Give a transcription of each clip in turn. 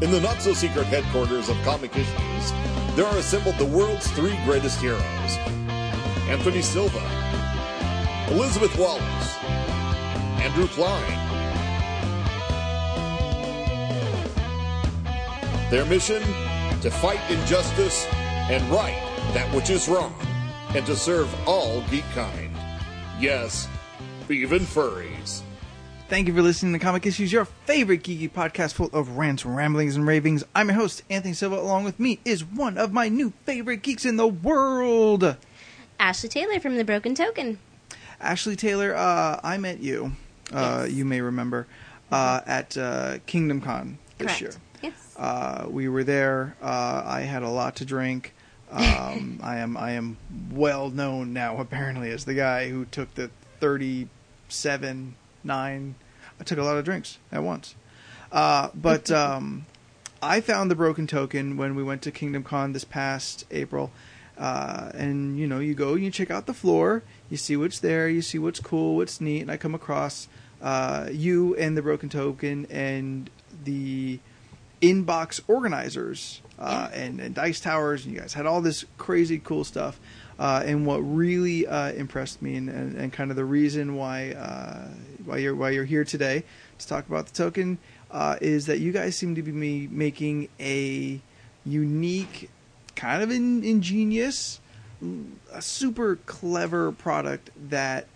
In the not so secret headquarters of Comic Issues, there are assembled the world's three greatest heroes Anthony Silva, Elizabeth Wallace, Andrew Klein. Their mission? To fight injustice and right that which is wrong, and to serve all geek kind. Yes, even furries. Thank you for listening to Comic Issues, your favorite geeky podcast full of rants, ramblings, and ravings. I'm your host, Anthony Silva. Along with me is one of my new favorite geeks in the world, Ashley Taylor from The Broken Token. Ashley Taylor. Uh, I met you, uh, Yes. you may remember, uh, at uh, Kingdom Con this Correct. year. Yes. Uh, we were there. Uh, I had a lot to drink. Um, I am I am well known now apparently as the guy who took the thirty seven nine. I took a lot of drinks at once. Uh, but um, I found the broken token when we went to Kingdom Con this past April. Uh, and you know, you go you check out the floor, you see what's there, you see what's cool, what's neat, and I come across uh, you and the broken token and the inbox organizers uh, and, and dice towers and you guys had all this crazy cool stuff uh, and what really uh, impressed me and, and, and kind of the reason why uh, why you're why you're here today to talk about the token uh, is that you guys seem to be making a unique kind of in, ingenious a super clever product that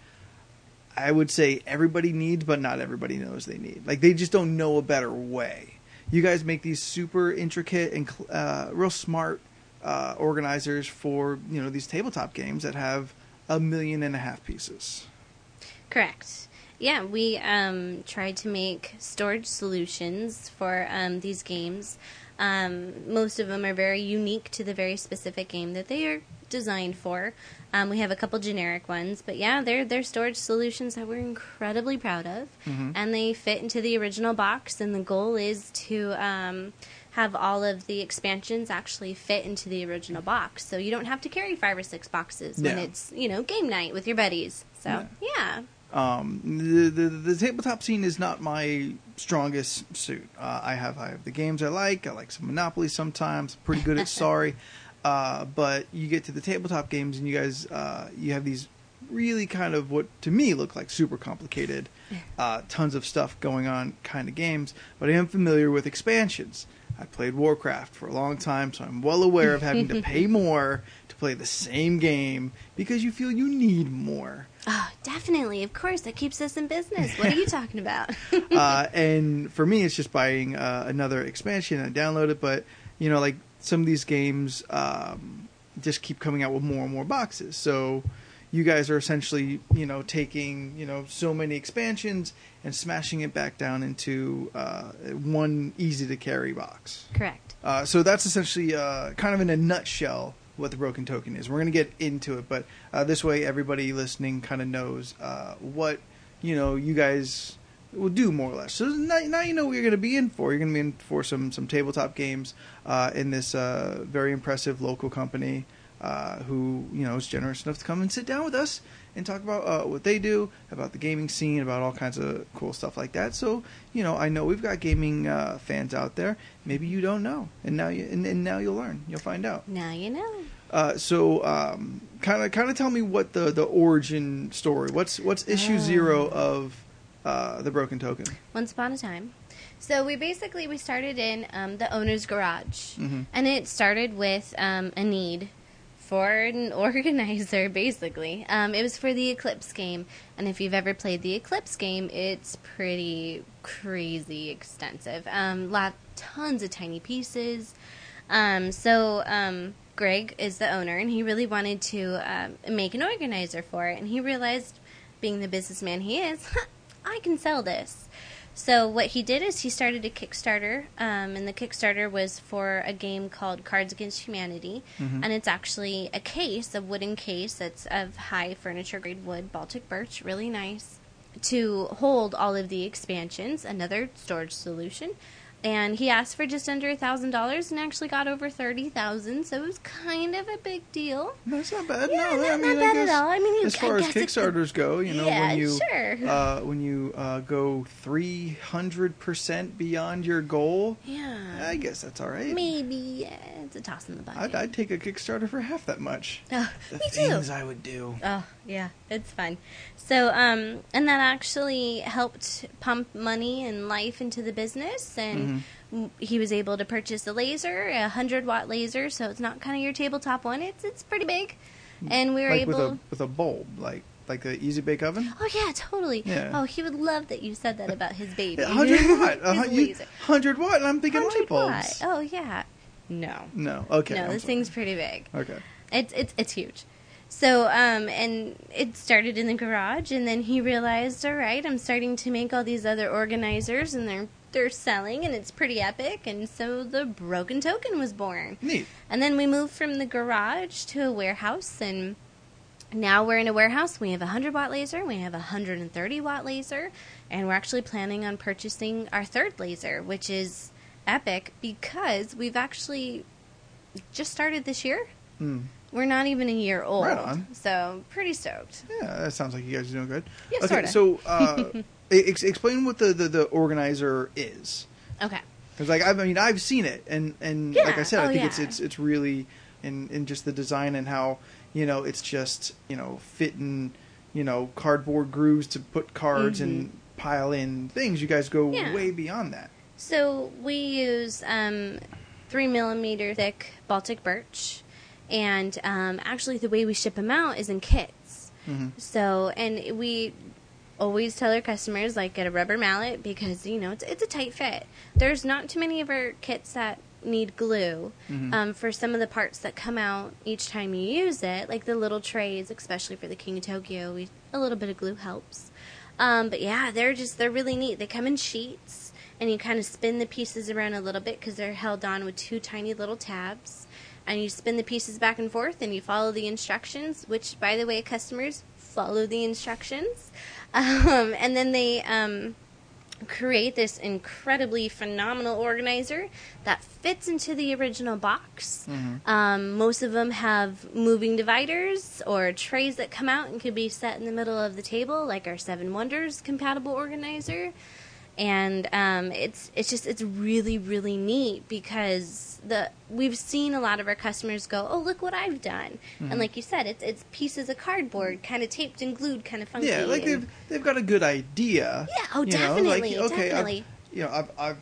I would say everybody needs, but not everybody knows they need. Like they just don't know a better way. You guys make these super intricate and uh, real smart uh, organizers for you know these tabletop games that have a million and a half pieces. Correct. Yeah, we um, tried to make storage solutions for um, these games. Um, most of them are very unique to the very specific game that they are designed for. Um, we have a couple generic ones, but yeah, they're they're storage solutions that we're incredibly proud of, and they fit into the original box. And the goal is to um, have all of the expansions actually fit into the original box, so you don't have to carry five or six boxes when Yeah. it's you know game night with your buddies. So yeah. Um, the, the the tabletop scene is not my strongest suit. Uh, I have I have the games I like. I like some Monopoly sometimes. Pretty good at Sorry, uh, but you get to the tabletop games and you guys uh, you have these really kind of what to me look like super complicated, uh, tons of stuff going on kind of games. But I am familiar with expansions. I played Warcraft for a long time, so I'm well aware of having to pay more to play the same game because you feel you need more. Oh, definitely. Of course. That keeps us in business. What are you talking about? uh, and for me, it's just buying uh, another expansion and download it. But you know, like some of these games um, just keep coming out with more and more boxes. So you guys are essentially, you know, taking you know so many expansions and smashing it back down into uh, one easy to carry box. Correct. Uh, so that's essentially uh, kind of in a nutshell what the broken token is. We're going to get into it, but uh, this way everybody listening kind of knows uh, what you know you guys will do more or less. So now, now you know what you're going to be in for. You're going to be in for some some tabletop games uh, in this uh, very impressive local company. Uh, who you know is generous enough to come and sit down with us and talk about uh, what they do, about the gaming scene, about all kinds of cool stuff like that. So you know, I know we've got gaming uh, fans out there. Maybe you don't know, and now you and, and now you'll learn. You'll find out. Now you know. Uh, so, kind of, kind of tell me what the the origin story. What's what's issue zero of uh, the Broken Token? Once upon a time. So we basically we started in um, the owner's garage, Mhm. and it started with um, a need for an organizer. Basically, um, it was for the Eclipse game, and if you've ever played the Eclipse game, it's pretty crazy extensive. Um, lot tons of tiny pieces. Um, so um, Greg is the owner, and he really wanted to um, make an organizer for it, and he realized, being the businessman he is, I can sell this. So what he did is he started a Kickstarter, um, and the Kickstarter was for a game called Cards Against Humanity, and it's actually a case, a wooden case that's of high furniture grade wood, Baltic birch, really nice, to hold all of the expansions. Another storage solution. And he asked for just under a thousand dollars and actually got over thirty thousand. So it was kind of a big deal. That's not bad. Yeah, no, not- I mean, not bad at all. I mean, you- as far as guess Kickstarters go, you know, Yeah, when you sure. uh, when you uh, go three hundred percent beyond your goal, Yeah, I guess that's all right. maybe yeah, it's a toss in the bucket. I'd, I'd take a Kickstarter for half that much. Oh, The me too. things I would do. Oh, yeah, it's fun. So, um, and that actually helped pump money and life into the business. And w he was able to purchase a laser, a hundred watt laser. So it's not kind of your tabletop one. It's it's pretty big. And we were like able. with a with a bulb, like like the Easy Bake Oven. Oh yeah, totally. Yeah. Oh, he would love that you said that about his baby. Hundred watt, uh, hundred watt, and I'm thinking light 100 watt. bulbs. Oh yeah. No. No, okay. no, I'm this sorry. thing's pretty big. okay. It's it's it's huge. So um and it started in the garage and then he realized, all right, I'm starting to make all these other organizers and they're they're selling and it's pretty epic and so the broken token was born. Neat. And then we moved from the garage to a warehouse and now we're in a warehouse. We have a 100 watt laser, we have a 130 watt laser, and we're actually planning on purchasing our third laser, which is epic because we've actually just started this year. Hmm. We're not even a year old. Right on. So, pretty stoked. Yeah, that sounds like you guys are doing good. Yeah, okay, sorta. so uh, ex- explain what the, the, the organizer is. Okay. Because like I mean I've seen it and and Yeah, like I said I oh, think it's yeah. it's it's really in in just the design and how you know it's just you know fitting you know cardboard grooves to put cards and pile in things. You guys go Mm-hmm. Yeah. way beyond that. So we use um, three millimeter thick Baltic birch, and um, actually the way we ship them out is in kits. Mhm. So and we always tell our customers like get a rubber mallet because you know it's it's a tight fit. There's not too many of our kits that need glue Mhm. um, for some of the parts that come out each time you use it, like the little trays, especially for the King of Tokyo. We a little bit of glue helps. Um, but yeah, they're just they're really neat. They come in sheets, and you kind of spin the pieces around a little bit because they're held on with two tiny little tabs. And you spin the pieces back and forth, and you follow the instructions. Which, by the way, customers follow the instructions. Um, and then they um, create this incredibly phenomenal organizer that fits into the original box. Mhm. Um, most of them have moving dividers or trays that come out and can be set in the middle of the table, like our Seven Wonders compatible organizer. And um, it's it's just it's really really neat because the we've seen a lot of our customers go, oh look what I've done, Mm-hmm. and like you said, it's it's pieces of cardboard, kind of taped and glued, kind of funky. Yeah, like and- they've they've got a good idea. Yeah, oh, you know, definitely, like, okay, definitely. I've, you know, I've I've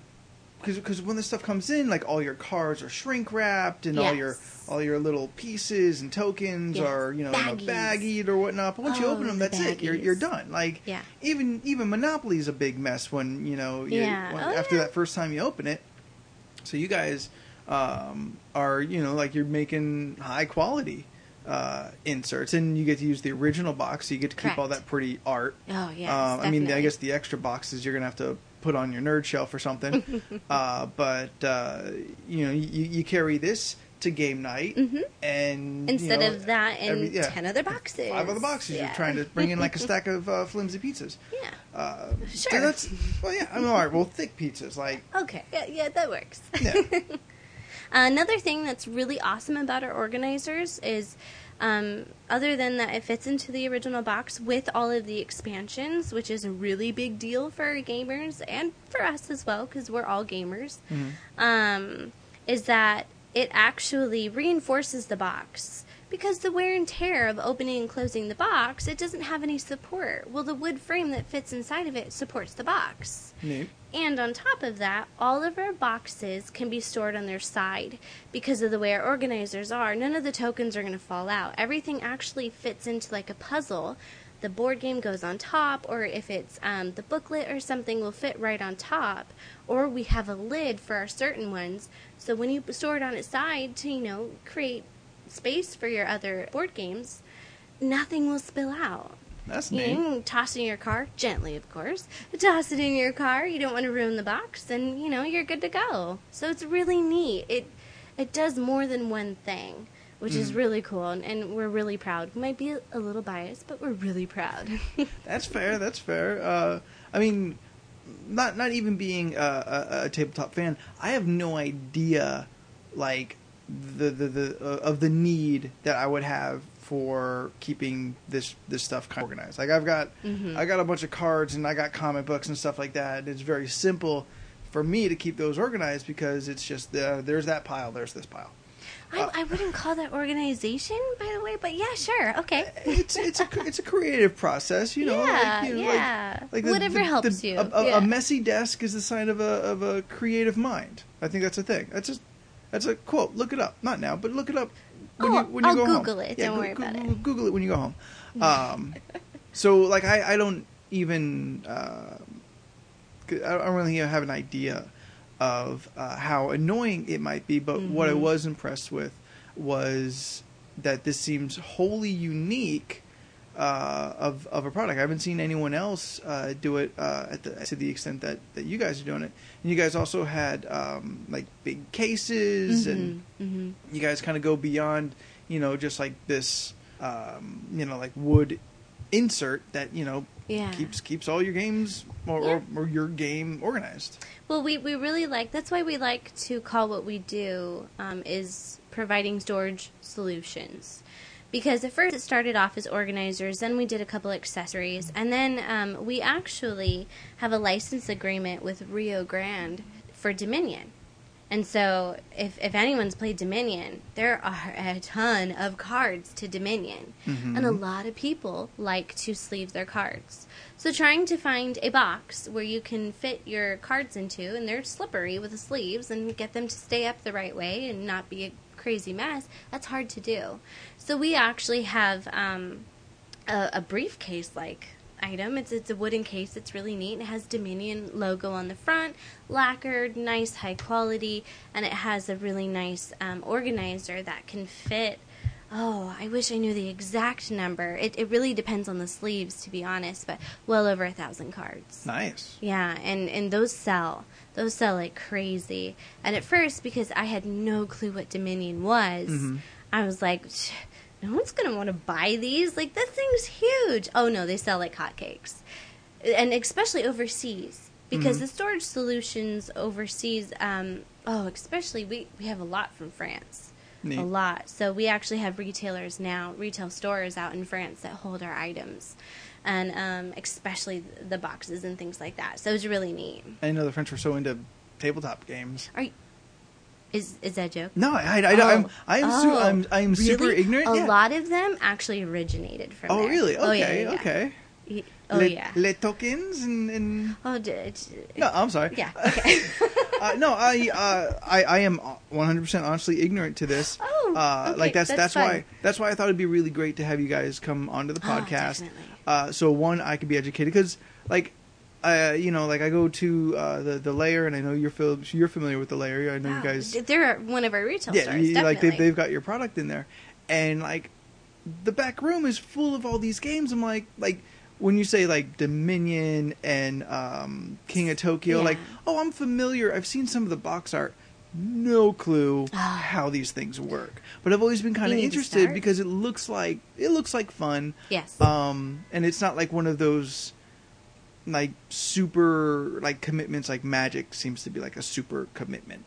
because because when this stuff comes in, like all your cards are shrink wrapped and all your all your little pieces and tokens Yes, are you know baggies. baggied or whatnot. But once you Oh, open them, the that's it. You're you're done. Like Yeah. even even is a big mess when you know you, Yeah. when, Oh, after yeah. that first time you open it. So you guys um, are you know like you're making high quality. Uh, inserts and you get to use the original box, so you get to keep all that pretty art. Oh yes, Uh, I mean, I guess the extra boxes you're gonna have to put on your nerd shelf or something. uh, but uh, you know, you, you carry this to game night, Mhm. and you Instead know, of that, in every- yeah, ten other boxes. five other boxes. Yeah. You're trying to bring in like a stack of uh, flimsy pizzas. Yeah. Uh, so Sure. that's well, yeah. I mean, all right. Well, thick pizzas, like Okay. Yeah, yeah, that works. yeah. Another thing that's really awesome about our organizers is, um, other than that, it fits into the original box with all of the expansions, which is a really big deal for gamers and for us as well, because we're all gamers. Mhm. Um, is that it actually reinforces the box. Because the wear and tear of opening and closing the box, it doesn't have any support. Well, the wood frame that fits inside of it supports the box. Neat. And on top of that, all of our boxes can be stored on their side because of the way our organizers are. None of the tokens are going to fall out. Everything actually fits into like a puzzle. The board game goes on top, or if it's um, the booklet or something, will fit right on top. Or we have a lid for our certain ones, so when you store it on its side to you know create space for your other board games, nothing will spill out. That's neat. know, toss it in your car, gently, of course. Toss it in your car. You don't want to ruin the box, and you know you're good to go. So it's really neat. It it does more than one thing, which is Mm. really cool, and, and we're really proud. We might be a, a little biased, but we're really proud. That's fair. That's fair. Uh, I mean, not not even being a, a, a tabletop fan, I have no idea like the the, the uh, of the need that I would have for keeping this this stuff kind of organized. Like I've got Mhm. I got a bunch of cards and I got comic books and stuff like that. And it's very simple for me to keep those organized because it's just uh, there's that pile, there's this pile. I, I wouldn't call that organization, by the way, but yeah, sure, okay. It's it's a it's a creative process, you know. Yeah, like, you know, like- yeah. Like, the- Whatever the- helps the- you, A, a, yeah. a messy desk is the sign of a of a creative mind. I think that's a thing. That's just that's a quote. Look it up. Not now, but look it up when Oh, you when you I'll go home. Google it. Yeah, Don't Goo- worry about Google, it. Google it when you go home. Um, so like I I don't even uh, I don't really have an idea of uh, how annoying it might be, but what I Mhm. was impressed with was that this seems wholly unique uh, of of a product. I haven't seen anyone else uh, do it uh, at the, to the extent that, that you guys are doing it. And you guys also had um, like big cases, and hmm you guys kind of go beyond, you know, just like this, um, you know, like wood insert that you know Yeah. keeps keeps all your games or, Yeah. or, or your game organized. Well, we, we really like that's why we like to call what we do um, is providing storage solutions. Because at first it started off as organizers, then we did a couple accessories, and then um, we actually have a license agreement with Rio Grande for Dominion. And so, if, if anyone's played Dominion, there are a ton of cards to Dominion. Mhm. And a lot of people like to sleeve their cards. So, trying to find a box where you can fit your cards into, and they're slippery with the sleeves, and get them to stay up the right way and not be a crazy mess, that's hard to do. So, we actually have um, a, a briefcase like item. It's it's a wooden case. It's really neat. It has Dominion logo on the front, lacquered, nice, high quality, and it has a really nice um, organizer that can fit. Oh, I wish I knew the exact number. It it really depends on the sleeves, to be honest, but well over a thousand cards. Nice. Yeah, and and those sell. Those sell like crazy. And at first, because I had no clue what Dominion was, Mhm. I was like, "Tch, no one's gonna want to buy these. Like that thing's huge. Oh no, they sell like hotcakes, and especially overseas because Mhm. the storage solutions overseas. Um, oh, especially we we have a lot from France. Neat. A lot. So we actually have retailers now, retail stores out in France that hold our items, and um, especially the boxes and things like that. So it's really neat. I know the French were so into tabletop games. Are you, is is that a joke? No, I, I, I, Oh. I'm, I'm, su- Oh, I'm, I'm super ignorant. A yeah. lot of them actually originated from Oh, there. really? Okay, Oh, yeah, yeah, okay. Oh Le, yeah. Les tokens and, and oh, d- no, I'm sorry. Yeah. Okay. uh, no, I, uh, I, I am 100 percent honestly ignorant to this. Oh, uh, okay, like that's that's that's, why that's why I thought it'd be really great to have you guys come onto the Oh, podcast. uh, so one, I could be educated because, like, uh, you know, like I go to uh, the the layer, and I know you're fil- you're familiar with the layer. I know you guys. They're one of our retail yeah, stores. definitely. like they, they've got your product in there, and like the back room is full of all these games. I'm like, like when you say like Dominion and um, King of Tokyo, Yeah. like, oh, I'm familiar. I've seen some of the box art. No clue Ah. how these things work, but I've always been kind of interested because it looks like it looks like fun. yes. Um, and it's not like one of those like super like commitments like Magic seems to be like a super commitment.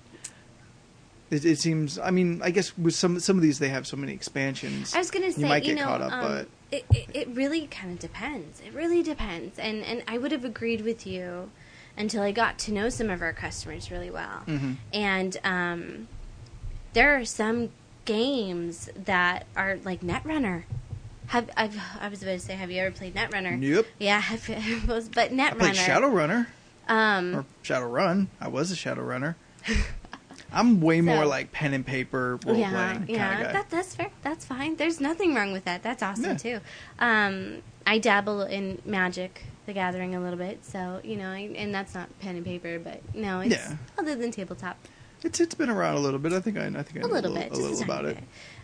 It, it seems. I mean, I guess with some some of these they have so many expansions. I was gonna say, you might get know, caught up, um, but it, it it really kind of depends. It really depends, and and I would have agreed with you until I got to know some of our customers really well, Mhm. and um, there are some games that are like Netrunner. Have I've I was about to say, have you ever played Netrunner? Yep. Yeah, I've, but I Netrunner. played Shadowrunner Um, or Shadowrun. I was a Shadowrunner. I'm way more like pen and paper role yeah, playing yeah, that that's fair. That's fine. There's nothing wrong with that. That's awesome Yeah. too. Um, I dabble in Magic the Gathering a little bit, so you know, I, and that's not pen and paper, but no, it's Yeah. other than tabletop, It's it's been around a little bit. I think I I think I a know little a bit, little, a little a tiny about it. bit.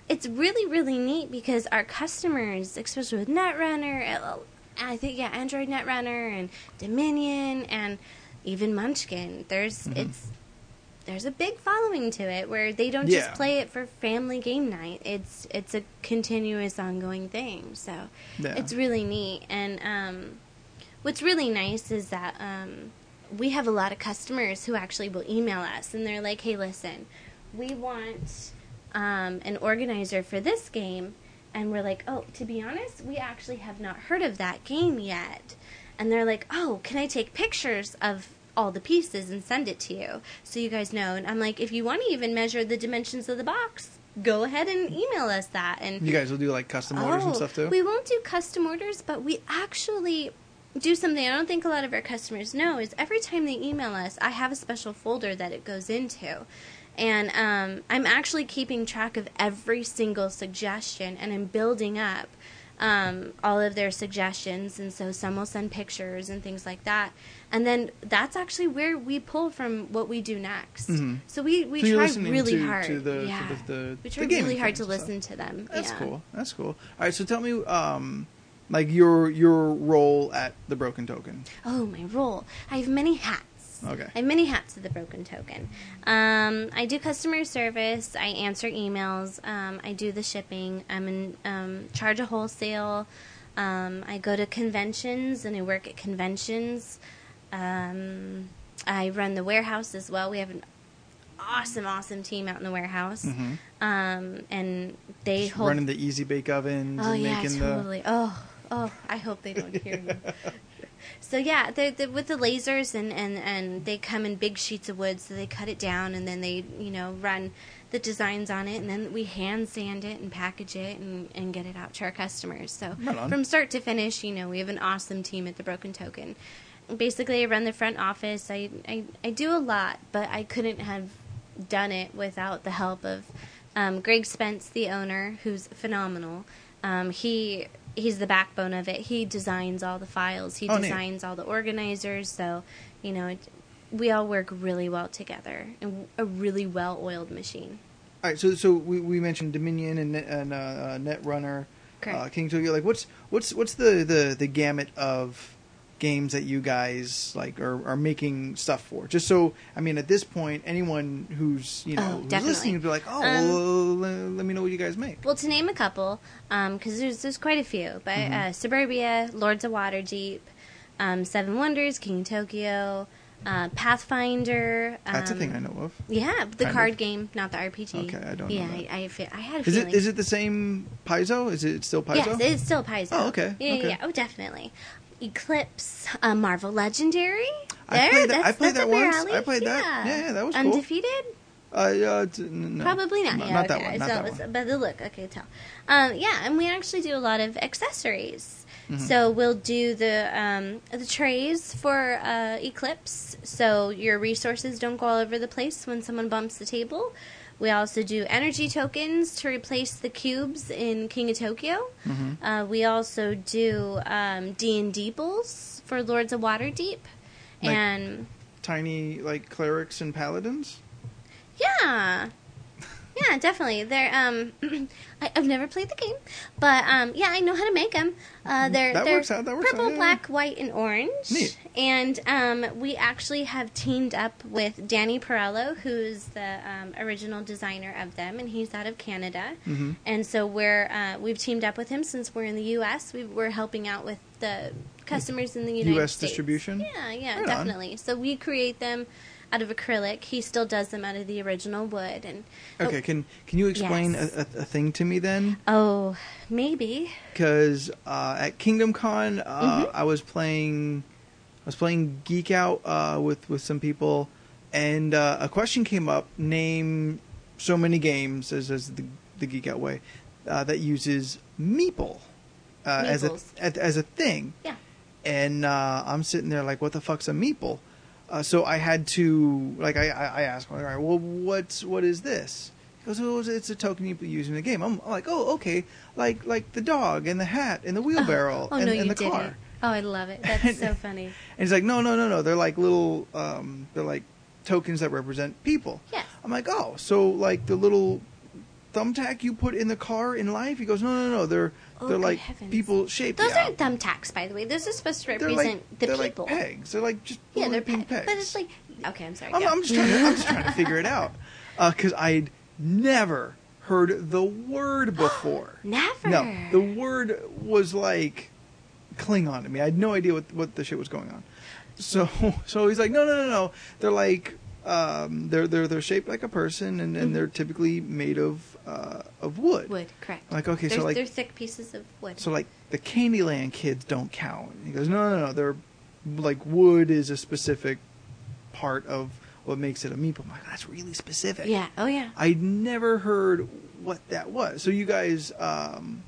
It's really really neat because our customers, especially with Netrunner, uh, I think yeah, Android Netrunner and Dominion and even Munchkin. There's Mhm. it's there's a big following to it where they don't Yeah. just play it for family game night. It's it's a continuous ongoing thing. So Yeah. it's really neat. And um, what's really nice is that um, we have a lot of customers who actually will email us and they're like, "Hey, listen, we want um, an organizer for this game," and we're like, "Oh, to be honest, we actually have not heard of that game yet." And they're like, "Oh, can I take pictures of all the pieces and send it to you so you guys know?" And I'm like, "If you want to even measure the dimensions of the box." Go ahead and email us that, and You guys will do like custom orders and Oh, stuff too. We won't do custom orders, but we actually do something I don't think a lot of our customers know is every time they email us, I have a special folder that it goes into. And um, I'm actually keeping track of every single suggestion and I'm building up um, all of their suggestions. And so some will send pictures and things like that. And then that's actually where we pull from what we do next. Mhm. So we, we So try really to- hard. to the- to yeah. the- the- we try really hard to stuff. listen to them. That's yeah. cool. That's cool. All right, so tell me, um, like your your role at the Broken Token. Oh, my role. I have many hats. Okay. I have many hats at the Broken Token. Um, I do customer service. I answer emails. Um, I do the shipping. I'm in um, charge of wholesale. Um, I go to conventions and I work at conventions. Um, I run the warehouse as well. We have an awesome, awesome team out in the warehouse. Mhm. Um, and they Just hold running the easy bake ovens Oh and yeah, making totally. Oh, oh, I hope they don't hear you. so yeah, they're, they're with the lasers and, and and they come in big sheets of wood, so they cut it down and then they you know run the designs on it, and then we hand sand it and package it and, and get it out to our customers. So Right from start to finish, you know, we have an awesome team at the Broken Token. Basically, I run the front office. I, I I do a lot, but I couldn't have done it without the help of um, Greg Spence, the owner, who's phenomenal. Um, he he's the backbone of it. He designs all the files. He Oh, neat. designs all the organizers. So you know, it, we all work really well together and a really well oiled machine. All right, so so we, we mentioned Dominion and Net, and uh, uh, Netrunner, Correct. uh, King Tokyo. Like, what's what's what's the, the, the gamut of games that you guys like are, are making stuff for? Just so I mean, at this point, anyone who's you know Oh, who's listening would be like, oh, Um, well, let, let me know what you guys make. Well, to name a couple, because there's there's quite a few, but Mm-hmm. uh, Suburbia, Lords of Waterdeep, um, Seven Wonders, King Tokyo, uh, Pathfinder. Um, That's a thing I know of. Yeah, the Kind card of. game, not the RPG. Okay, I don't know Yeah. I, I, I had a Is feeling. it is it the same Paizo? Is it still Paizo? Yes, it's still Paizo. Oh, okay, Yeah, yeah, yeah. Oh, definitely. Eclipse, uh, Marvel Legendary. I played that- that's, I played that once. alley. I played that. Yeah, yeah, that was cool. Undefeated. Uh, yeah, t- no. Probably not. No, yeah, not okay. that one. Not so, that it's- one. But the look, okay, tell. Um, yeah, and we actually do a lot of accessories. Mm-hmm. So we'll do the um, the trays for uh, Eclipse, so your resources don't go all over the place when someone bumps the table. We also do energy tokens to replace the cubes in King of Tokyo. Mm-hmm. Uh, we also do um, D and D bowls for Lords of Waterdeep, Like- and Tiny like clerics and paladins. Yeah. Yeah, definitely. They're um, I, I've never played the game, but um, yeah, I know how to make them. Uh, they're That they're works out, purple, out, yeah, black, white, and orange. Neat. And um, we actually have teamed up with Danny Perello, who's the um, original designer of them, and he's out of Canada. Mm-hmm. And so we're uh, we've teamed up with him since we're in the U.S. We, we're helping out with the customers in the United US States. distribution? Yeah, yeah, Right on. definitely. So we create them out of acrylic. He still does them out of the original wood. And Okay, can can you explain Yes. a, a, thing to me then? oh, maybe. Because uh, at Kingdom Con, uh, Mm-hmm. I was playing, I was playing Geek Out uh, with with some people, and uh, a question came up: name so many games as as the the Geek Out way uh, that uses Meeple uh, as a as, as a thing. Yeah. and uh, I'm sitting there like, what the fuck's a meeple? Uh, so I had to like I I, asked, him, all right, well, what's what is this? He goes, oh, it's a token you use in the game. I'm like, oh, okay, like like the dog and the hat and the wheelbarrow Oh, and, no, and you the didn't. car. Oh, I love it. That's so funny. And he's like, no, no, no, no. They're like little, um, they're like tokens that represent people. Yes. I'm like, oh, so like the little thumbtack you put in the car in life? He goes, no, no, no. They're Oh, they're like heavens. people shaped. Those yeah. aren't thumbtacks, by the way. Those are supposed to represent like the they're people. like pegs. They're like just Yeah, they're pe- pegs. But it's like okay, I'm sorry. I'm. I'm just trying to, I'm just trying to figure it out uh, because I'd never heard the word before. Never. No, the word was like Klingon to me. I had no idea what what the shit was going on. so so he's like, no, no, no, no. They're like, um, they're they're they're shaped like a person, and, and Mhm. they're typically made of uh, of wood. Wood, correct. Like, okay, they're, so like they're thick pieces of wood. so like the Candyland kids don't count. He goes, no, no, no. They're like wood is a specific part of what makes it a meeple. I'm like, that's really specific. yeah. Oh yeah. I'd never heard what that was. So you guys, um,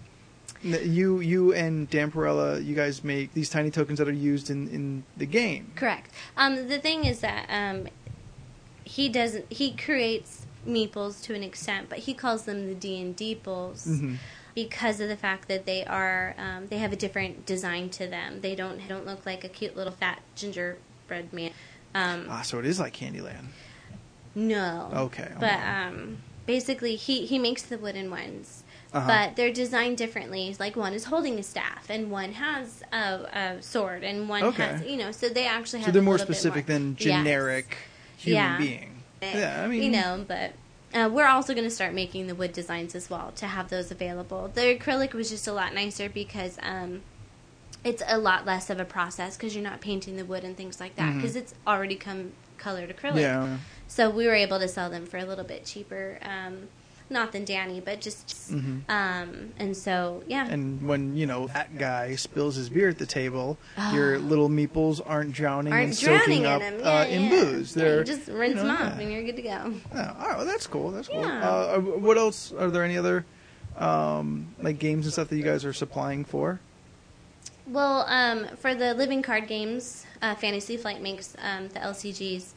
you you and Dan Perella, you guys make these tiny tokens that are used in in the game. Correct. Um, the thing is that um, he doesn't. He creates meeples to an extent, but he calls them the D and Deeples Mhm. because of the fact that they are. Um, they have a different design to them. They don't. They don't look like a cute little fat gingerbread man. Um, Ah, so it is like Candyland. no. Okay, I'm But wrong. um, basically, he he makes the wooden ones. Uh-huh. But they're designed differently. Like one is holding a staff, and one has a, a sword, and one Okay. has, you know. So they actually have. So they're a more little bit specific than Yes. generic human Yeah. being. Yeah, I mean, you know, but uh, we're also going to start making the wood designs as well to have those available. The acrylic was just a lot nicer because um, it's a lot less of a process because you're not painting the wood and things like that because it's already come colored acrylic. Yeah. So we were able to sell them for a little bit cheaper. Um, not than Danny, but just Mhm. um, and so yeah. And when you know that guy spills his beer at the table, Oh. your little meeples aren't drowning Aren't and soaking drowning up in them, uh, yeah, in booze. They're you just rinse you know, them off yeah. and you're good to go. Oh, all right, well, that's cool. That's cool. Yeah. Uh, what else? Are there any other um, like games and stuff that you guys are supplying for? Well, um, for the living card games, uh, Fantasy Flight makes um, the LCGs,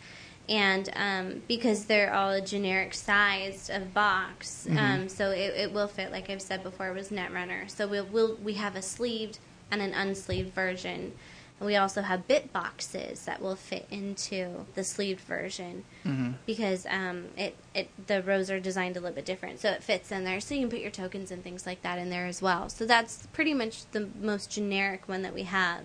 and um, because they're all a generic sized of box, Mhm. um, so it, it will fit. Like I've said before, it was Netrunner. So we'll, we'll we have a sleeved and an unsleeved version. And we also have bit boxes that will fit into the sleeved version Mm-hmm. because um, it, it the rows are designed a little bit different, so it fits in there. So you can put your tokens and things like that in there as well. So that's pretty much the most generic one that we have.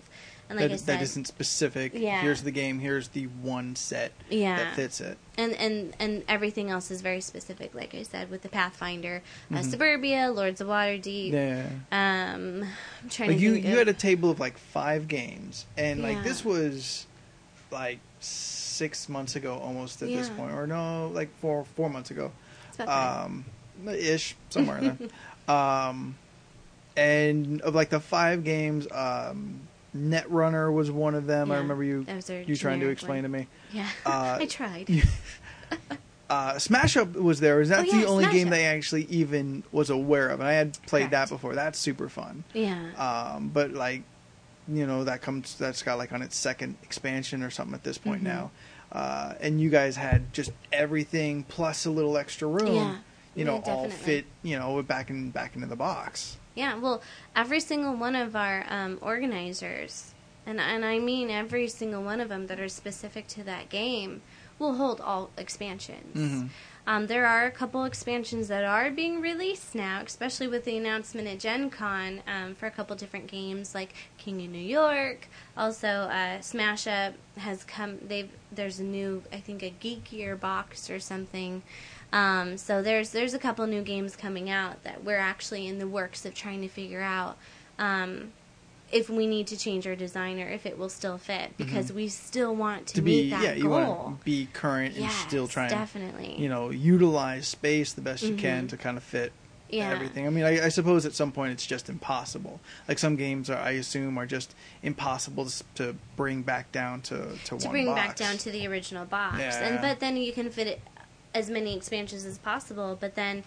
And like that, I said, that isn't specific. Yeah. Here's the game. Here's the one set Yeah. that fits it. and and and everything else is very specific. Like I said, with the Pathfinder, uh, Mhm. Suburbia, Lords of Waterdeep. Yeah. Um, I'm trying Like to you, you of- had a table of like five games, and like this was like six months ago, almost at this point, or no, like four four months ago. Um, ish, somewhere in there. Um, and of like the five games, um, Netrunner was one of them. I remember you was you trying to explain one. to me. yeah, uh, I tried. Uh, Smash Up was there. Is that Oh, the only Smash game Up. that I actually even was aware of? And I had played that before. That's super fun. yeah, Um, but like, you know, that comes that's got like on its second expansion or something at this point Mhm. now. Uh, and you guys had just everything plus a little extra room. Yeah. You know, Yeah, all fit. You know, back in back into the box. Yeah, well, every single one of our um, organizers, and and I mean every single one of them that are specific to that game, will hold all expansions. Mhm. Um, there are a couple expansions that are being released now, especially with the announcement at Gen Con um, for a couple different games like King of New York. Also, uh, Smash Up has come. They've there's a new, I think, a geekier box or something. Um, so there's there's a couple new games coming out that we're actually in the works of trying to figure out um, if we need to change our designer if it will still fit because we still want to, Mm-hmm. To meet be that yeah, you goal. want to be current and still Yes, try and definitely. you know utilize space the best you can Mhm. to kind of fit Yeah. everything. I mean, I, I suppose at some point it's just impossible. Like some games, are, I assume, are just impossible to, to bring back down to to, to bring box. back down to the original box. Yeah. And but then you can fit it as many expansions as possible. But then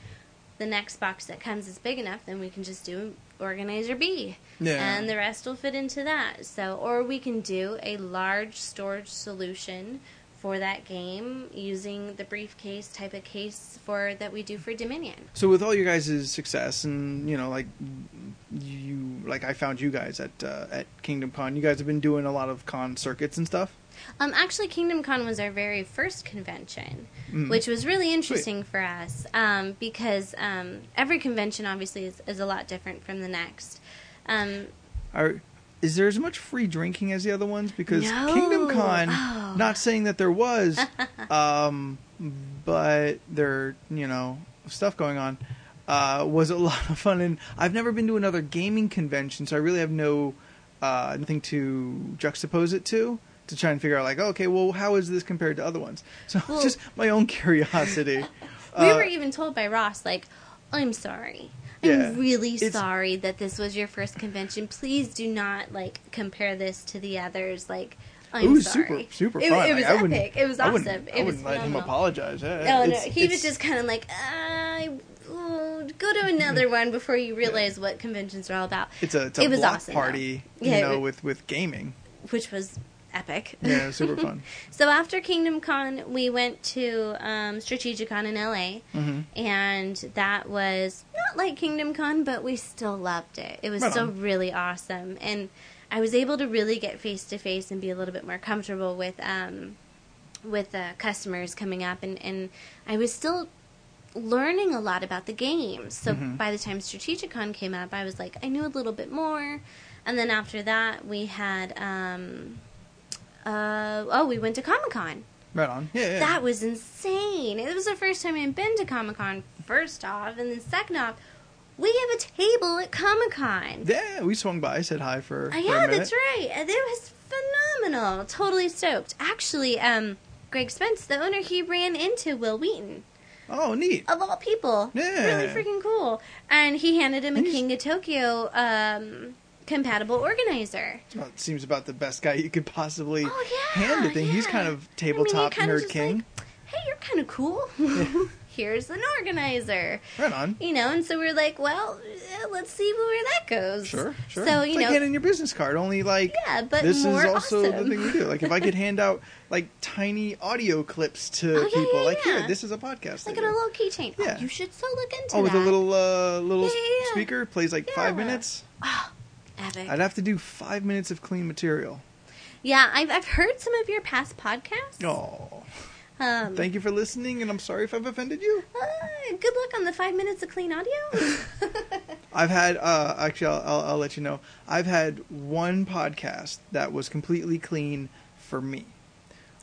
the next box that comes is big enough, then we can just do organizer B, Yeah. and the rest will fit into that. So, or we can do a large storage solution for that game using the briefcase type of case for that we do for Dominion. So with all your guys' success, and you know, like you, like I found you guys at uh, at Kingdom Con. You guys have been doing a lot of con circuits and stuff. Um, actually, Kingdom Con was our very first convention, Mm. which was really interesting for us um, because um, every convention obviously is, is a lot different from the next. Um, Are is there as much free drinking as the other ones? Because No. Kingdom Con, Oh. not saying that there was, um, but there, you know, stuff going on. Uh, was a lot of fun, and I've never been to another gaming convention, so I really have no uh, nothing to juxtapose it to to try and figure out like, okay, well, how is this compared to other ones? So Well- just my own curiosity. we Uh, were even told by Ross, like, I'm sorry. Yeah. I'm really sorry that this was your first convention. Please do not like compare this to the others. Like, I'm it was sorry. super super It, fun. it was Like, epic. It was I awesome. wouldn't, it I wouldn't let him apologize. Yeah, Oh no, he was just kind of like, I oh, go to another one before you realize what conventions are all about. It's a it's a it was block awesome, party, though. you Yeah, know, it- with with gaming. which was epic. Yeah, super fun. So after Kingdom Con, we went to um, Strategicon in LA, hmm and that was not like Kingdom Con, but we still loved it. It was Right still on. really awesome, and I was able to really get face to face and be a little bit more comfortable with um, with uh, customers coming up, and and I was still learning a lot about the games. So Mhm. by the time Strategicon came up, I was like, I knew a little bit more, and then after that, we had. Um, uh, oh, we went to Comic Con. Right on. Yeah, yeah. That was insane. It was the first time I'd been to Comic Con, first off. And then second off, we have a table at Comic Con. yeah, we swung by, said hi for. Uh, for a yeah, minute. that's right. It was phenomenal. Totally stoked. Actually, um, Greg Spence, the owner, he ran into Wil Wheaton, Oh, neat. of all people. Yeah. Really freaking cool. And he handed him a And he's- King of Tokyo um, compatible organizer. It's seems about the best guy you could possibly Oh, yeah. hand a thing. He's kind of I mean, tabletop nerd king. like, hey, you're kind of cool. Here's an organizer. right on. You know, and so we're like, well, let's see where that goes. Sure, sure. So, it's you like know, handing your business card. Only like yeah, but this more is also awesome. the thing we do. Like if I could hand out like tiny audio clips to Oh, yeah, people, yeah, like yeah. here, this is a podcast. like I on a little keychain. Yeah. Oh, you should so look into Oh, with that. a little uh, little Yeah, yeah, yeah. speaker plays like five Yeah. minutes. Epic. I'd have to do five minutes of clean material. yeah, I've, I've heard some of your past podcasts. Oh, Um, thank you for listening, and I'm sorry if I've offended you. uh, good luck on the five minutes of clean audio. I've had uh, actually, I'll, I'll, I'll let you know. I've had one podcast that was completely clean for me.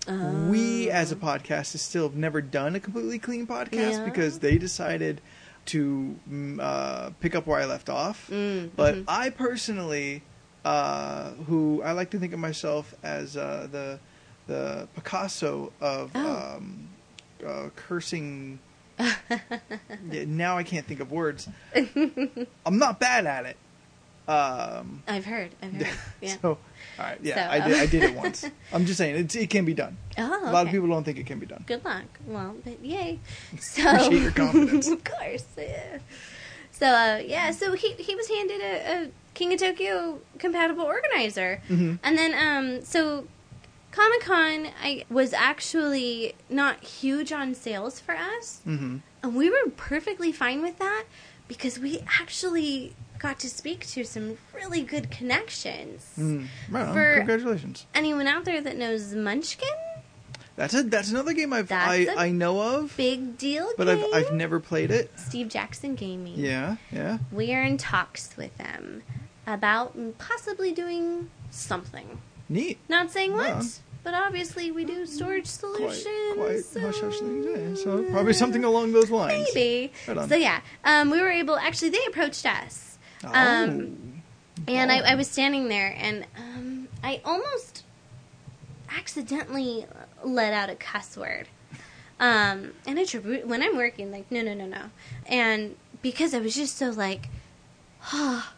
We, as a podcast, is still have never done a completely clean podcast Yeah. because they decided to mm, uh, pick up where I left off. Mm, But mhm. I personally, uh, who I like to think of myself as uh, the the Picasso of Oh. um, uh, cursing. yeah, now I can't think of words. I'm not bad at it. Um, I've heard. I've heard. Yeah. So, all right, yeah, So, I did. I did it once. I'm just saying it, it can be done. oh, A lot of people don't think it can be done. Good luck. Well, but yay. So Appreciate your confidence. of course. Yeah. So uh, yeah, so he he was handed a, a King of Tokyo compatible organizer, Mhm. and then um so Comic Con I was actually not huge on sales for us, hmm and we were perfectly fine with that because we actually got to speak to some really good connections. Mm. Right. For- Congratulations. Anyone out there that knows Munchkin? That's a that's another game I've I, know of, Big deal but game. I've I've never played it. Steve Jackson Gaming. Yeah, yeah. We are in talks with them about possibly doing something. Neat. Not saying what, Yeah. but obviously we do storage solutions. Quite, quite hush hush things. Yeah. So probably something along those lines. Maybe. Right. So yeah, um, we were able. Actually, they approached us, Oh. um, and I, I was standing there, and um, I almost accidentally let out a cuss word. Um, and it's re- when I'm working, like no, no, no, no, and because I was just so like, oh,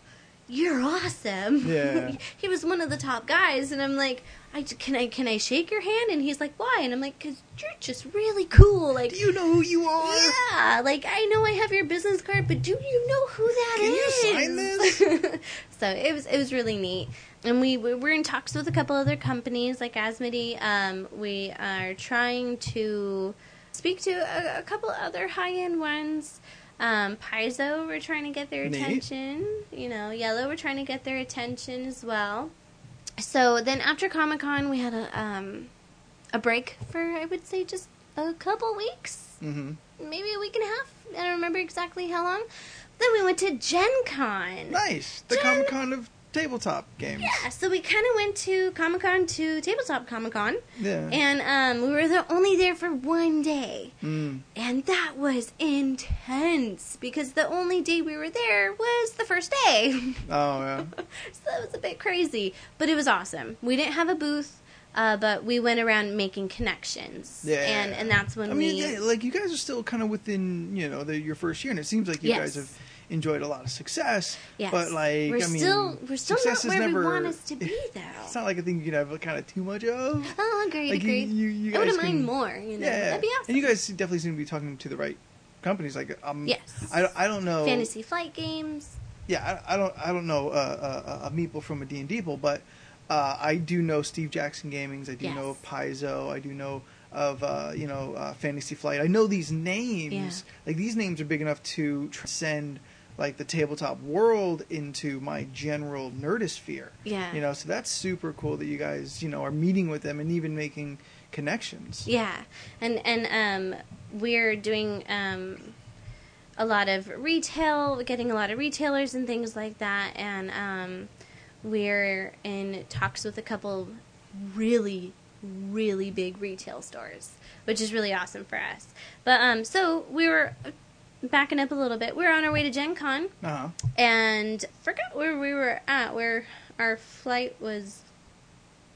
you're awesome. Yeah. he was one of the top guys, and I'm like, I can I can I shake your hand? And he's like, why? And I'm like, because you're just really cool. Like Do you know who you are? yeah, like I know I have your business card, but do you know who that Can you sign this? so it was it was really neat, and we we were in talks with a couple other companies like Asmodee. Um, we are trying to speak to a, a couple other high end ones. Um, Paizo, we're trying to get their Neat. attention. You know, Yellow, we're trying to get their attention as well. So then after Comic Con, we had a um, a break for I would say just a couple weeks hmm maybe a week and a half. I don't remember exactly how long. Then we went to Gen Con. Nice. The Jen- Comic Con of tabletop games. Yeah, so we kind of went to Comic Con to Tabletop Comic Con, Yeah. and um, we were there only there for one day, Mm. and that was intense because the only day we were there was the first day. Oh yeah. so that was a bit crazy, but it was awesome. We didn't have a booth. Uh, but we went around making connections, Yeah, and and that's when I mean, we yeah, like you guys are still kind of within you know the, your first year, and it seems like you Yes. guys have enjoyed a lot of success. Yes. But like, We're I mean, still- we're still success not is where we never, want us to be, though. It's not like a thing you can have kind of too much of. oh, agreed, Like, you- agreed. you- you I wouldn't mind more. You know, Yeah, that'd be awesome. and you guys definitely seem to be talking to the right companies. Like, um, Yes. I, I don't know. Fantasy flight games. yeah, I, I don't I don't know uh, uh, a meeple from a D and D but uh, I do know Steve Jackson Gaming's. I do Yes. know of Paizo. I do know of uh, you know uh, Fantasy Flight. I know these names. Yeah. Like these names are big enough to transcend like the tabletop world into my general nerdosphere. Yeah. You know, so that's super cool that you guys you know are meeting with them and even making connections. Yeah, and and um, we're doing um, a lot of retail, getting a lot of retailers and things like that, and um, we're in talks with a couple really, really big retail stores, which is really awesome for us. But um, so we were backing up a little bit. We were on our way to Gen Con Uh huh. and forgot where we were at, where our flight was,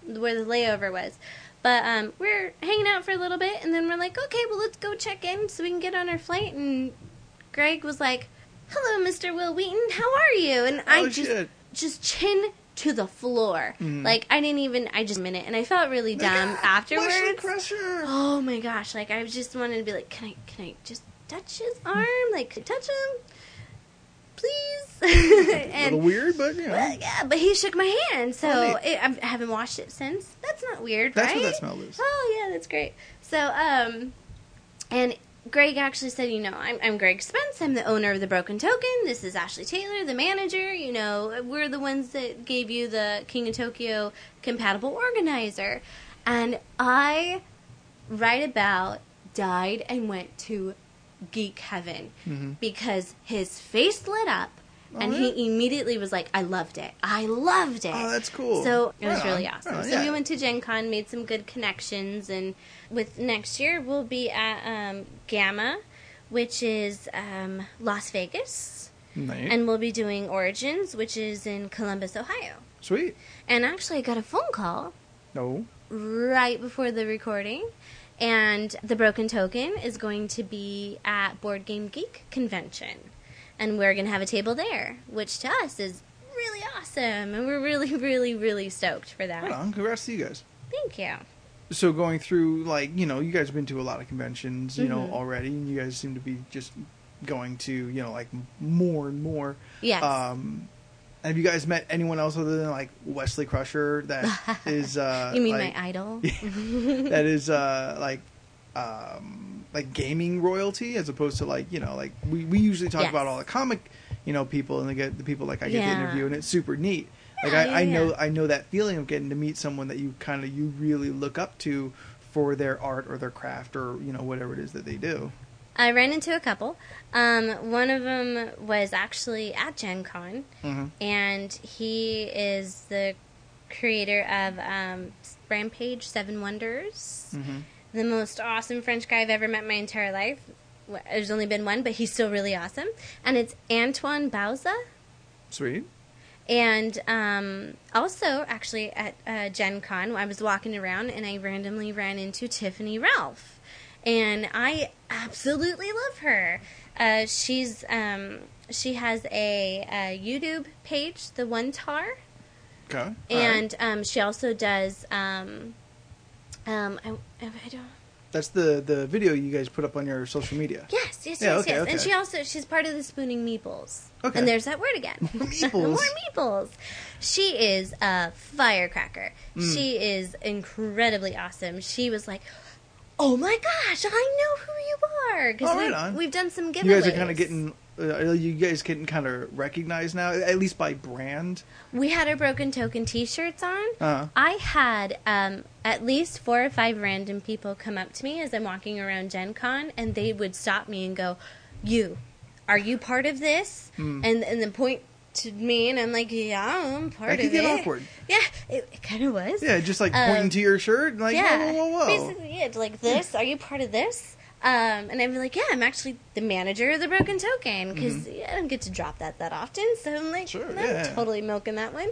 where the layover was. But um, we're hanging out for a little bit, and then we're like, okay, well, let's go check in so we can get on our flight. And Greg was like, "Hello, Mr. Wil Wheaton, how are you?" And I Oh, just shit. just chin to the floor, Mhm. like I didn't even. I just minute, and I felt really dumb afterwards. Crusher. Oh my gosh! Like I just wanted to be like, can I, can I just touch his arm? Like, touch him, please? a little weird, but you know. well, yeah, but he shook my hand, so Oh, it, I haven't washed it since. That's not weird, That's right? what that smell is. Oh yeah, that's great. So, um, and Greg actually said, you know, I'm, I'm Greg Spence. I'm the owner of the Broken Token. This is Ashley Taylor, the manager. You know, we're the ones that gave you the King of Tokyo compatible organizer. And I, right about, died and went to geek heaven Mhm. because his face lit up. And Oh, he immediately was like, "I loved it. I loved it." Oh, that's cool. So it was Right really on, awesome. right on, so yeah. we went to Gen Con, made some good connections, and with next year we'll be at um, GAMA, which is um, Las Vegas, Neat. and we'll be doing Origins, which is in Columbus, Ohio. Sweet. And actually, I got a phone call No. right before the recording. And the Broken Token is going to be at Board Game Geek Convention. And we're going to have a table there, which to us is really awesome. And we're really, really, really stoked for that. Right on. Congrats to you guys. Thank you. So going through like you know you guys have been to a lot of conventions you know Mhm. already and you guys seem to be just going to you know like more and more. Yes. Um, have you guys met anyone else other than like Wesley Crusher that is uh you mean like, my idol? that is uh like um like gaming royalty as opposed to like you know like we, we usually talk Yes. about all the comic you know people and they get the people like I get to Yeah. interview and it's super neat. Like Yeah, I, yeah, I know. I know that feeling of getting to meet someone that you kind of you really look up to for their art or their craft or you know whatever it is that they do. I ran into a couple. Um, one of them was actually at Gen Con, Mhm. and he is the creator of um, Rampage Seven Wonders. Mhm. the most awesome French guy I've ever met in my entire life. There's only been one, but he's still really awesome. And it's Antoine Bauza. Sweet. And um, also, actually, at uh, Gen Con, I was walking around and I randomly ran into Tiffany Ralph. And I absolutely love her. Uh, she's um, she has a, a YouTube page, the One Tar, Okay. All right. and um, she also does. Um, um, I, I don't. that's the the video you guys put up on your social media. Yes, yes, Yeah, yes, okay, yes. okay. And she also she's part of the Spooning Meeples. Okay. And there's that word again. Meeples. More meeples. She is a firecracker. Mm. She is incredibly awesome. She was like, "Oh my gosh, I know who you are!" Because Oh, right we, on. we've done some giveaways. You guys are kind of getting. Uh, you guys getting kind of recognized now, at least by brand. We had our broken token T-shirts on. Uh-huh. I had um, at least four or five random people come up to me as I'm walking around Gen Con, and they would stop me and go, "You, are you part of this?" Hmm. And and then point to me, and I'm like, "Yeah, I'm part That of could get it." awkward. Yeah, it, it kind of was. Yeah, just like Um, pointing to your shirt, like yeah, whoa, whoa, whoa, basically, yeah, like this. Are you part of this? Um, and I'd be like, yeah, I'm actually the manager of the Broken Token because I don't get to drop that that often. So I'm like, Mm-hmm. Sure, I'm yeah. totally milking that one.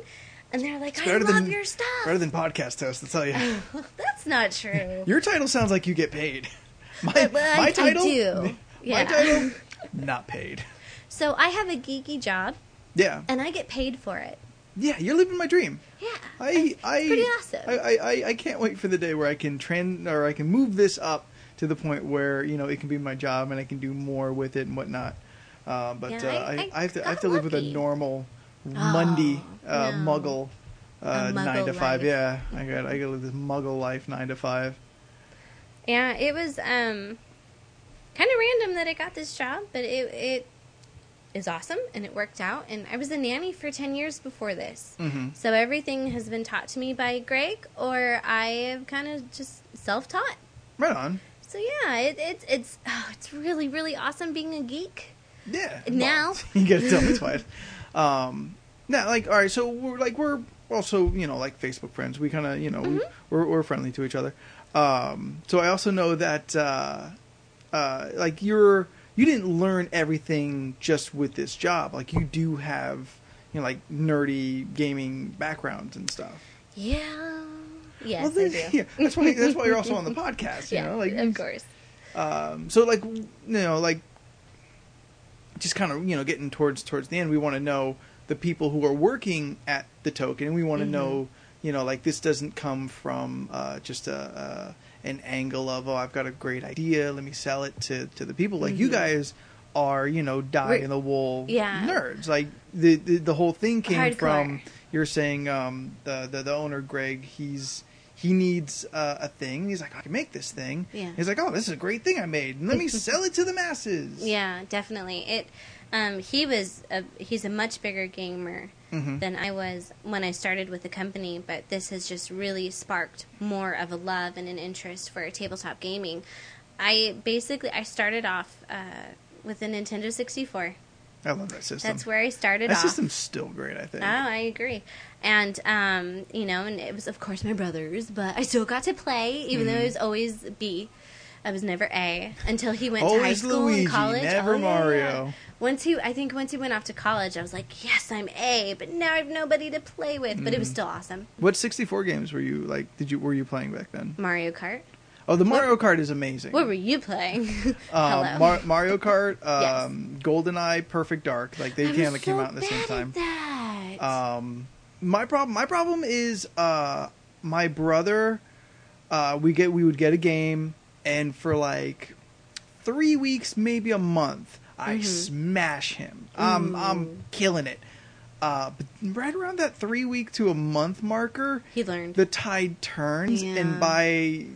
and they're like, "I love than- your stuff." Better than podcast host, I'll tell you. That's not true. Your title sounds like you get paid. My, But- but my I title, do. my Yeah. title, not paid. so I have a geeky job, Yeah, and I get paid for it. Yeah, you're living my dream. Yeah, I, I, pretty awesome. I, I, I, can't wait for the day where I can trend or I can move this up to the point where you know it can be my job and I can do more with it and whatnot. Uh, but Yeah, uh, I- I, I have to, I have to live with a normal Monday uh, no. muggle uh, A nine to muggle five. life. Yeah, I got I got to live this muggle life nine to five. Yeah, it was um kind of random that I got this job, but it it is awesome and it worked out. And I was a nanny for ten years before this, hmm so everything has been taught to me by Greg, or I have kind of just self taught. Right on. So yeah, it, it's it's oh, it's really really awesome being a geek. Yeah. Now- Well, you got to tell me twice. Um, now, like, all right, so we're like we're also you know like Facebook friends. We kind of you know we, Mm-hmm. we're we're friendly to each other. Um, so I also know that uh, uh, like you're you didn't learn everything just with this job. Like you do have you know like nerdy gaming backgrounds and stuff. Yeah. Yes, well, I do. yeah, that's why that's why you're also on the podcast. You yeah, know, like of course. um, so like you know like just kind of you know getting towards towards the end we want to know the people who are working at the token and we want to Mhm. know you know like this doesn't come from uh, just a, an angle of oh I've got a great idea let me sell it to to the people like you Mhm. guys are you know die in the wool Yeah. nerds like the, the the whole thing came Hardcore. from you're saying um the, the the owner Greg he's he needs uh, a thing he's like I can make this thing Yeah. he's like oh this is a great thing I made let me sell it to the masses Yeah, definitely. It. Um, he was a he's a much bigger gamer Mhm. than I was when I started with the company, but this has just really sparked more of a love and an interest for tabletop gaming. I basically I started off uh, with a Nintendo 64. I love that system That's where I started that off. system's still great I think Oh, I agree. And um, you know, and it was of course my brothers, but I still got to play, even Mm-hmm. though it was always B. I was never A until he went to high school Luigi, and college. never Oh, Mario. yeah. Once he, I think once he went off to college, I was like, yes, I'm A, but now I have nobody to play with. But it was still awesome. what 64 games were you like did you were you playing back then Mario Kart. oh the Mario Kart is amazing What were you playing? um, Hello. Mar- Mario Kart Yes. um, GoldenEye Perfect Dark like they kind of came out at the same time at that. Um, my problem, my problem is, uh, my brother, uh, we get, we would get a game, and for like three weeks, maybe a month, I Mhm. smash him. Um, I'm killing it. Uh, but right around that three week to a month marker, he learned. the tide turns, Yeah. and by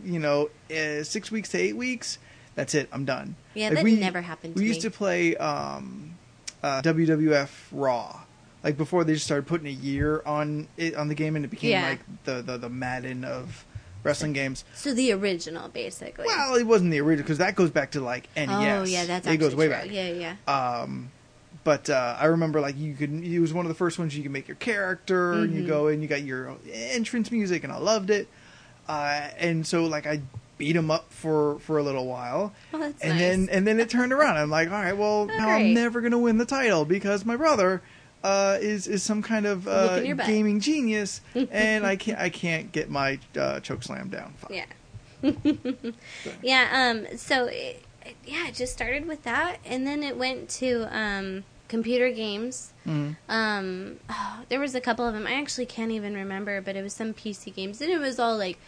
you know uh, six weeks to eight weeks, that's it. I'm done. Yeah, Like, that we, never happened to We me. used to play um, uh, WWF Raw, like before they just started putting a year on it on the game, and it became Yeah. like the, the the Madden of wrestling games. so the original, basically. Well, it wasn't the original because that goes back to like NES. oh yeah, that's it goes way true. back. Yeah, yeah. Um, but uh, I remember like you could. It was one of the first ones you could make your character, and you Mhm. go and you got your entrance music, and I loved it. Uh, and so like I beat him up for for a little while, Well, that's and nice. then and then it turned around. I'm like, all right, well now I'm never gonna win the title because my brother. Uh, is is some kind of uh, Whooping your butt. gaming genius, and I can't I can't get my uh, choke slam down. Fuck. Yeah. yeah, um so it, it- yeah, it just started with that and then it went to um computer games. Mhm. Um oh, there was a couple of them. I actually can't even remember, but it was some PC games and it was all like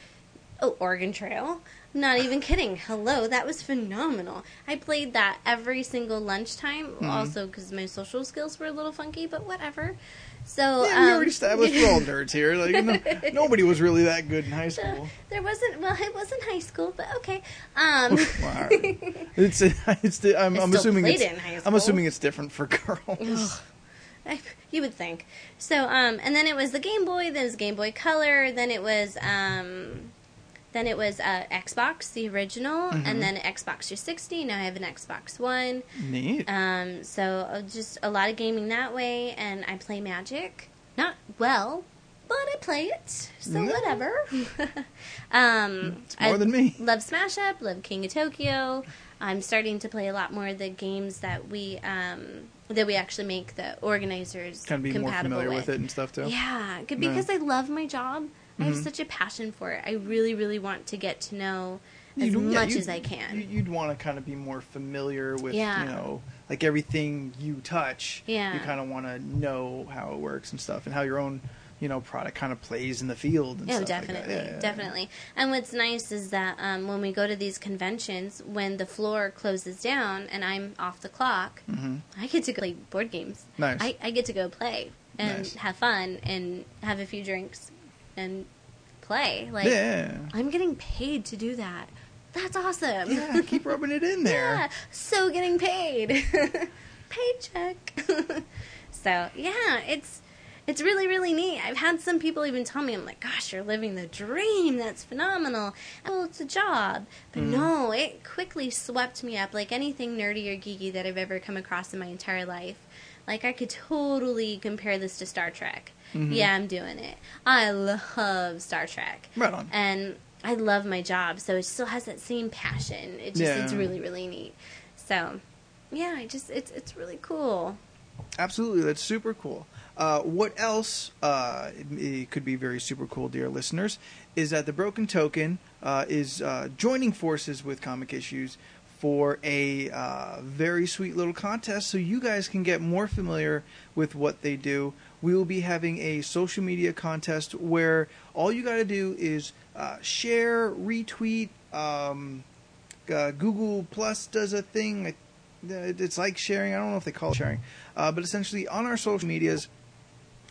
oh, Oregon Trail. Not even kidding. Hello, that was phenomenal. I played that every single lunchtime, Mm-hmm. also because my social skills were a little funky, but whatever. So Yeah, we um, already established we're all nerds here. Like no, nobody was really that good in high school. There wasn't. Well, it wasn't high school, but okay. Um, Well, all right. It's it's the, I'm, I'm assuming it's it in high I'm assuming it's different for girls. I- you would think. So, um, and then it was the Game Boy. Then it was Game Boy Color. Then it was, um, then it was uh, Xbox, the original, Mhm. and then Xbox 360. Now I have an Xbox One. Neat. Um, so uh, just a lot of gaming that way, and I play Magic. Not well, but I play it. So Yeah. whatever. um, It's more I than me. Love Smash Up. Love King of Tokyo. I'm starting to play a lot more of the games that we um, that we actually make the organizers Kind of be more compatible familiar with. it and stuff too. Yeah, because I love my job. I have Mhm. such a passion for it. I really, really want to get to know as You'd- much you'd- as I can. you- You'd want to kind of be more familiar with, Yeah. you know, like everything you touch. Yeah. You kind of want to know how it works and stuff, and how your own, you know, product kind of plays in the field. And Oh, stuff like that. definitely, Yeah, yeah, yeah. definitely. And what's nice is that um, when we go to these conventions, when the floor closes down and I'm off the clock, Mhm. I get to go play board games. Nice. I, I get to go play and Nice. have fun and have a few drinks and play. Like yeah. I'm getting paid to do that. That's awesome. Yeah, keep rubbing it in there. Yeah, so getting paid. Paycheck. so yeah, it's it's really really neat. I've had some people even tell me, I'm like, gosh, you're living the dream. That's phenomenal. And, well, it's a job, but Mhm. no, it quickly swept me up like anything nerdy or geeky that I've ever come across in my entire life. Like I could totally compare this to Star Trek. Mhm. Yeah, I'm doing it. I love Star Trek Right on. and I love my job, so it still has that same passion. It just Yeah. it's really really neat. So, yeah, I just it's it's really cool. Absolutely, that's super cool. Uh, what else uh, it, it could be very super cool, dear listeners, is that the Broken Token uh, is uh, joining forces with Comic Issues for a uh, very sweet little contest so you guys can get more familiar with what they do. We will be having a social media contest where all you got to do is uh, share, retweet. Um, uh, Google Plus does a thing. It's like sharing. I don't know if they call it sharing, uh, but essentially on our social medias,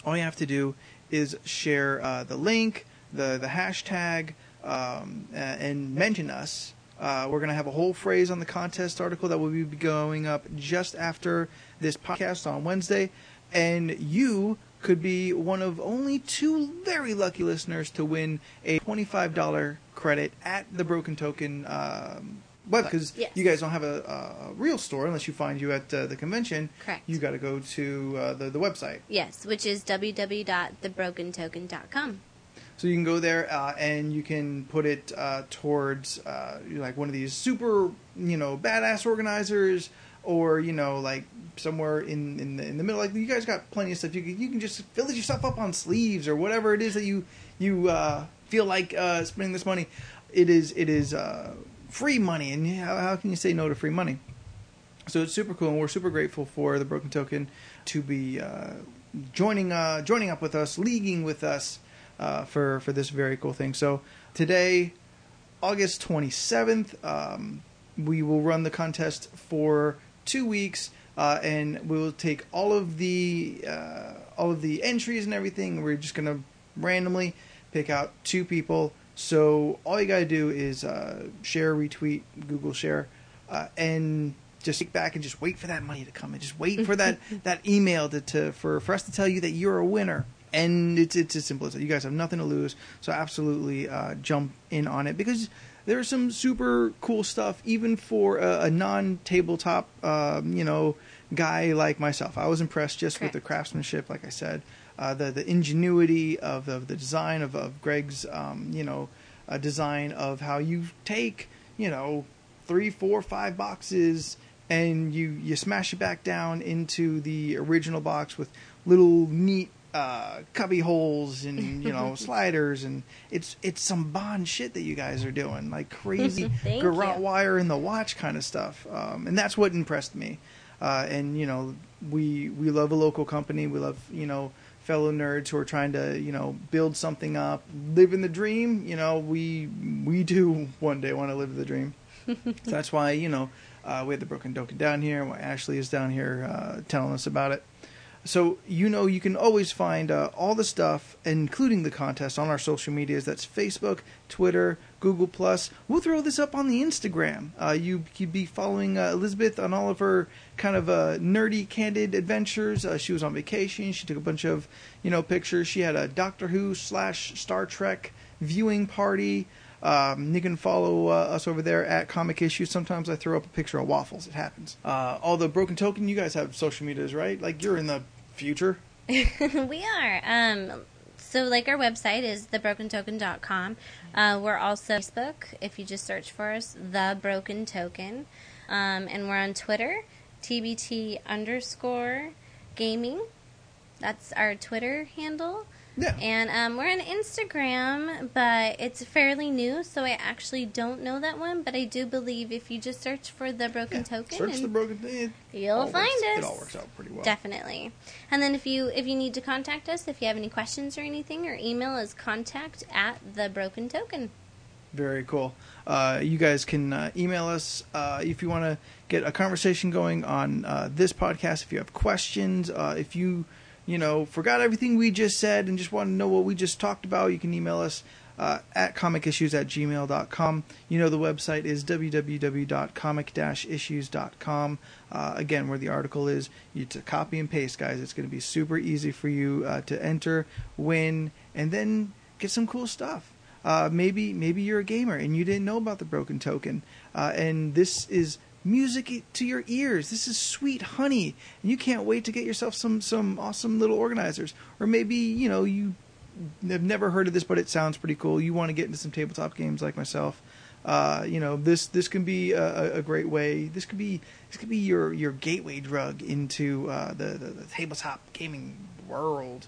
all you have to do is share uh, the link, the the hashtag, um, and mention us. Uh, we're going to have a whole phrase on the contest article that will be going up just after this podcast on Wednesday, and you could be one of only two very lucky listeners to win a twenty-five dollar credit at the Broken Token um, web because Yes. you guys don't have a, a real store unless you find you at uh, the convention. Correct. You got to go to uh, the the website. Yes, which is www.thebrokentoken.com. So you can go there uh, and you can put it uh, towards uh, like one of these super, you know, badass organizers, or you know, like somewhere in in the, in the middle. Like you guys got plenty of stuff. You can you can just fill yourself up on sleeves or whatever it is that you you uh, feel like uh, spending this money. It is it is uh, free money, and how, how can you say no to free money? So it's super cool, and we're super grateful for the Broken Token to be uh, joining uh, joining up with us, leaguing with us uh, for for this very cool thing. So today, August twenty seventh, um, we will run the contest for two weeks, uh, and we will take all of the uh, all of the entries and everything. We're just gonna randomly pick out two people. So all you gotta do is uh, share, retweet, Google share, uh, and just sit back and just wait for that money to come and just wait for that that email to, to for for us to tell you that you're a winner. And it's it's as simple as that. You guys have nothing to lose, so absolutely uh, jump in on it because there's some super cool stuff even for a, a non-tabletop, um, you know, guy like myself. I was impressed just with the craftsmanship, like I said, uh, the the ingenuity of, of the design of, of Greg's, um, you know, uh, design of how you take, you know, three, four, five boxes and you you smash it back down into the original box with little neat uh, cubby holes and you know sliders and it's it's some bond shit that you guys are doing like crazy garrote you. wire in the watch kind of stuff um, and that's what impressed me uh, and you know we we love a local company we love you know fellow nerds who are trying to you know build something up living the dream you know we we do one day want to live the dream so that's why you know uh, we had the broken token down here why ashley is down here uh, telling us about it so you know you can always find uh, all the stuff, including the contest, on our social medias. That's Facebook, Twitter, Google Plus. We'll throw this up on the Instagram. Uh, you could be following uh, Elizabeth on all of her kind of uh, nerdy, candid adventures. Uh, she was on vacation. She took a bunch of you know pictures. She had a Doctor Who slash Star Trek viewing party. Um, you can follow uh, us over there at Comic Issues. Sometimes I throw up a picture of waffles. It happens. Uh, all the Broken Token, you guys have social medias, right? Like you're in the future. we are. Um, so, like, our website is thebrokentoken.com. Uh, we're also Facebook. If you just search for us, The Broken Token. Um, and we're on Twitter, TBT underscore gaming. That's our Twitter handle. Yeah. And um, we're on Instagram, but it's fairly new, so I actually don't know that one. But I do believe if you just search for the Broken Yeah, Token, Search the broken. It you'll find works- us. It all works out pretty well. Definitely. And then if you if you need to contact us, if you have any questions or anything, our email is contact at the Broken Token. Very cool. Uh, you guys can uh, email us uh, if you want to get a conversation going on uh, this podcast. If you have questions, uh, if you you know forgot everything we just said and just want to know what we just talked about, you can email us uh, at comicissues at gmail.com. You know the website is www.comic-issues.com. Uh, again, where the article is, you to copy and paste, guys. It's going to be super easy for you uh, to enter, win, and then get some cool stuff. Uh, maybe maybe you're a gamer and you didn't know about the broken token, uh, and this is music to your ears. This is sweet honey, and you can't wait to get yourself some some awesome little organizers. Or maybe you know you have never heard of this, but it sounds pretty cool. You want to get into some tabletop games like myself. Uh, you know this this can be a, a- great way. This could be this could be your your gateway drug into uh, the, the the tabletop gaming world.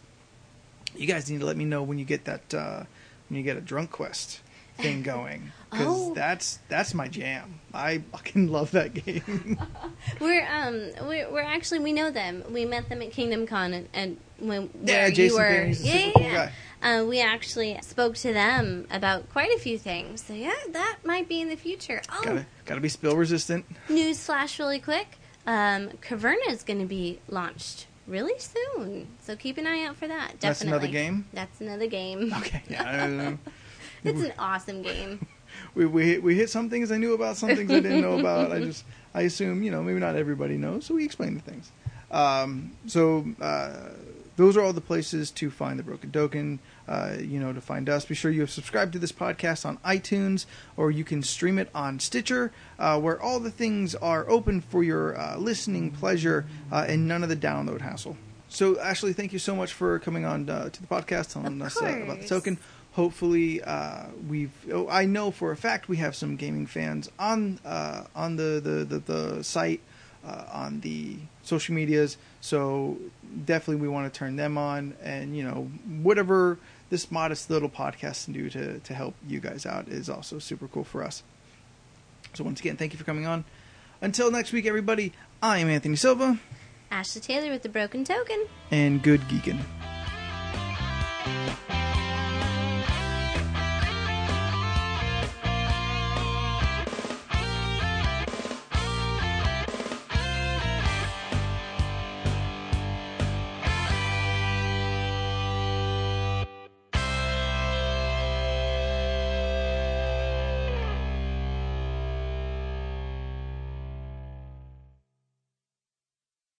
You guys need to let me know when you get that uh, when you get a drunk quest thing going because Oh. that's that's my jam. I fucking love that game. We're um we're, we're actually we know them. We met them at Kingdom Con and, and when Yeah, where you were yeah, cool yeah. Uh, we actually spoke to them about quite a few things. So yeah, that might be in the future. Oh, gotta gotta be spill resistant. news flash really quick. Um, Caverna is going to be launched really soon, so keep an eye out for that. Definitely. That's another game? That's another game. Okay, yeah. I don't know. it's an awesome game. we we hit, we hit some things I knew about, some things I didn't know about. I just I assume you know maybe not everybody knows, so we explain the things. Um, so uh, those are all the places to find the Broken Token. Uh, you know to find us. Be sure you have subscribed to this podcast on iTunes, or you can stream it on Stitcher, uh, where all the things are open for your uh, listening pleasure uh, and none of the download hassle. So Ashley, thank you so much for coming on uh, to the podcast telling us uh, about the token hopefully uh, we've oh, I know for a fact we have some gaming fans on uh, on the the, the, the site uh, on the social medias. So definitely we want to turn them on and you know whatever this modest little podcast can do to, to help you guys out is also super cool for us. So once again thank you for coming on. Until next week everybody I am Anthony Silva. Ashley Taylor with the Broken Token. and good geekin'